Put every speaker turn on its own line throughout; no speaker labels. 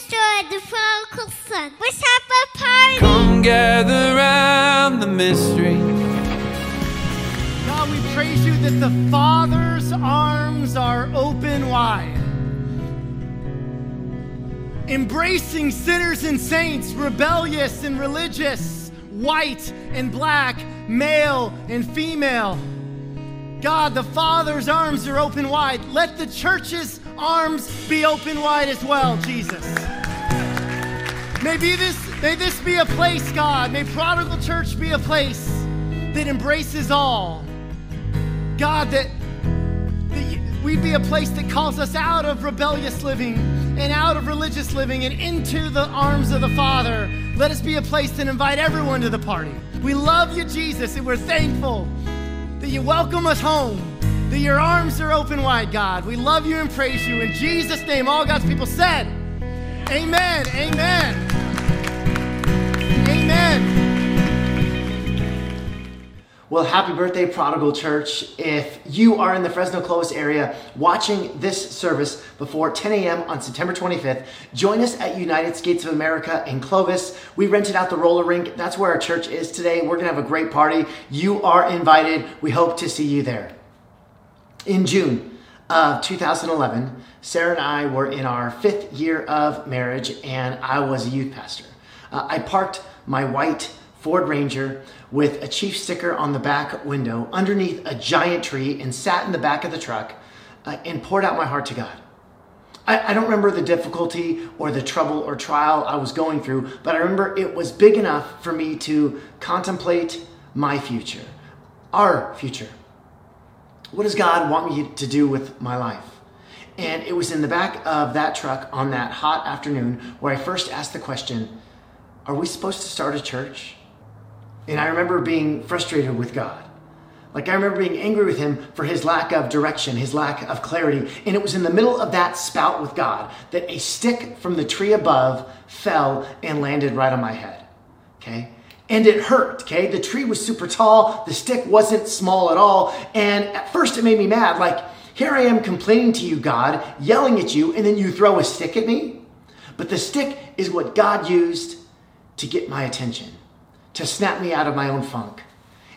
story of the prodigal son. Let's have a party.
Come gather round the mystery.
God, we praise you that the Father's arms are open wide. Embracing sinners and saints, rebellious and religious, white and black, male and female. God, the Father's arms are open wide. Let the church's arms be open wide as well, Jesus. May be this, may this be a place, God. May Prodigal Church be a place that embraces all. God, that, that we'd be a place that calls us out of rebellious living and out of religious living and into the arms of the Father. Let us be a place that invite everyone to the party. We love you, Jesus, and we're thankful that you welcome us home, that your arms are open wide, God. We love you and praise you. In Jesus' name, all God's people said, Amen, amen, amen.
Well, happy birthday, Prodigal Church. If you are in the Fresno Clovis area watching this service before 10 a.m. on September 25th, join us at United Skates of America in Clovis. We rented out the roller rink. That's where our church is today. We're going to have a great party. You are invited. We hope to see you there. In June of 2011, Sarah and I were in our fifth year of marriage, and I was a youth pastor. Uh, I parked my white Ford Ranger with a chief sticker on the back window underneath a giant tree and sat in the back of the truck uh, and poured out my heart to God. I, I don't remember the difficulty or the trouble or trial I was going through, but I remember it was big enough for me to contemplate my future, our future. What does God want me to do with my life? And it was in the back of that truck on that hot afternoon where I first asked the question Are we supposed to start a church? And I remember being frustrated with God. Like I remember being angry with him for his lack of direction, his lack of clarity. And it was in the middle of that spout with God that a stick from the tree above fell and landed right on my head. Okay? And it hurt, okay? The tree was super tall, the stick wasn't small at all. And at first it made me mad. Like, here I am complaining to you, God, yelling at you, and then you throw a stick at me? But the stick is what God used to get my attention to snap me out of my own funk.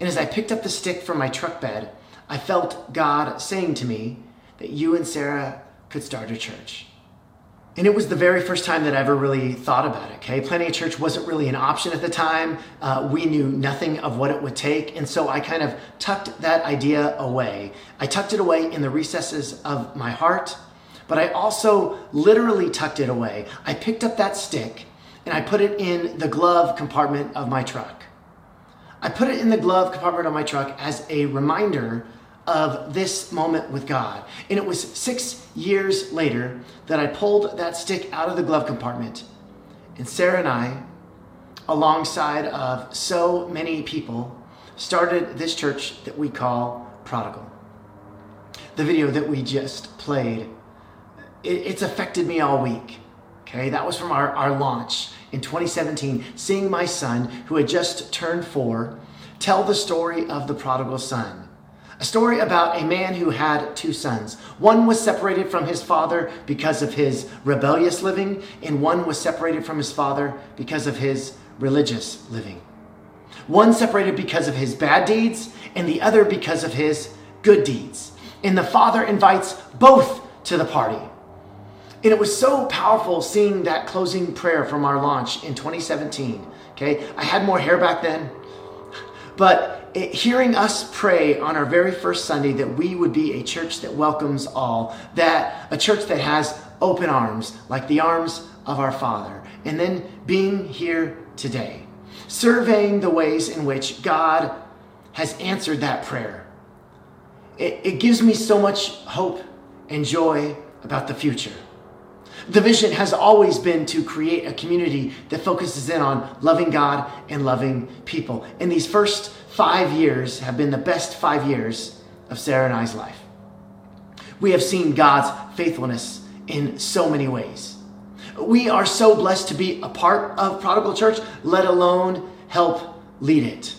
And as I picked up the stick from my truck bed, I felt God saying to me that you and Sarah could start a church. And it was the very first time that I ever really thought about it, okay? Planning a church wasn't really an option at the time. Uh, we knew nothing of what it would take. And so I kind of tucked that idea away. I tucked it away in the recesses of my heart, but I also literally tucked it away. I picked up that stick and I put it in the glove compartment of my truck. I put it in the glove compartment of my truck as a reminder of this moment with God. And it was six years later that I pulled that stick out of the glove compartment. And Sarah and I, alongside of so many people, started this church that we call Prodigal. The video that we just played, it's affected me all week. Okay, that was from our, our launch in 2017, seeing my son, who had just turned four, tell the story of the prodigal son. A story about a man who had two sons. One was separated from his father because of his rebellious living, and one was separated from his father because of his religious living. One separated because of his bad deeds, and the other because of his good deeds. And the father invites both to the party. And it was so powerful seeing that closing prayer from our launch in 2017. Okay, I had more hair back then, but it, hearing us pray on our very first Sunday that we would be a church that welcomes all, that a church that has open arms, like the arms of our Father, and then being here today, surveying the ways in which God has answered that prayer. It, it gives me so much hope and joy about the future. The vision has always been to create a community that focuses in on loving God and loving people. And these first five years have been the best five years of Sarah and I's life. We have seen God's faithfulness in so many ways. We are so blessed to be a part of Prodigal Church, let alone help lead it.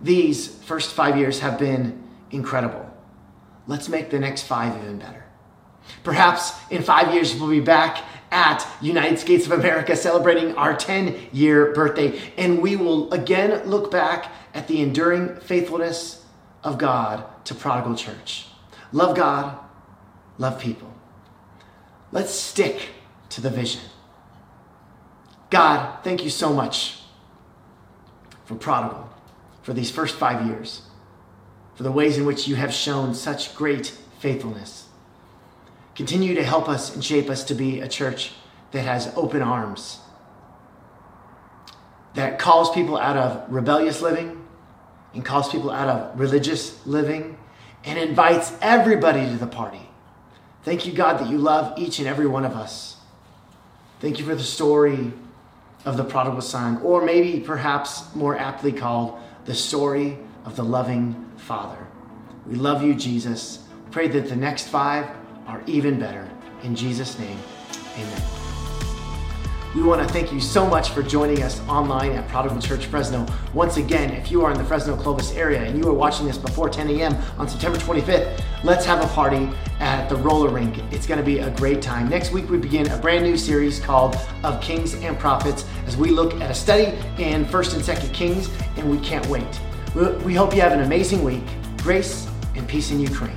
These first five years have been incredible. Let's make the next five even better. Perhaps in five years, we'll be back at United Skates of America celebrating our 10 year birthday. And we will again look back at the enduring faithfulness of God to Prodigal Church. Love God, love people. Let's stick to the vision. God, thank you so much for Prodigal, for these first five years, for the ways in which you have shown such great faithfulness. Continue to help us and shape us to be a church that has open arms, that calls people out of rebellious living and calls people out of religious living and invites everybody to the party. Thank you, God, that you love each and every one of us. Thank you for the story of the prodigal son, or maybe perhaps more aptly called the story of the loving Father. We love you, Jesus. Pray that the next five are even better. In Jesus' name, amen. We want to thank you so much for joining us online at Prodigal Church Fresno. Once again, if you are in the Fresno Clovis area and you are watching this before 10 a.m. on September 25th, let's have a party at the roller rink. It's going to be a great time. Next week, we begin a brand new series called Of Kings and Prophets as we look at a study in 1st and 2nd Kings, and we can't wait. We hope you have an amazing week. Grace and peace in Ukraine.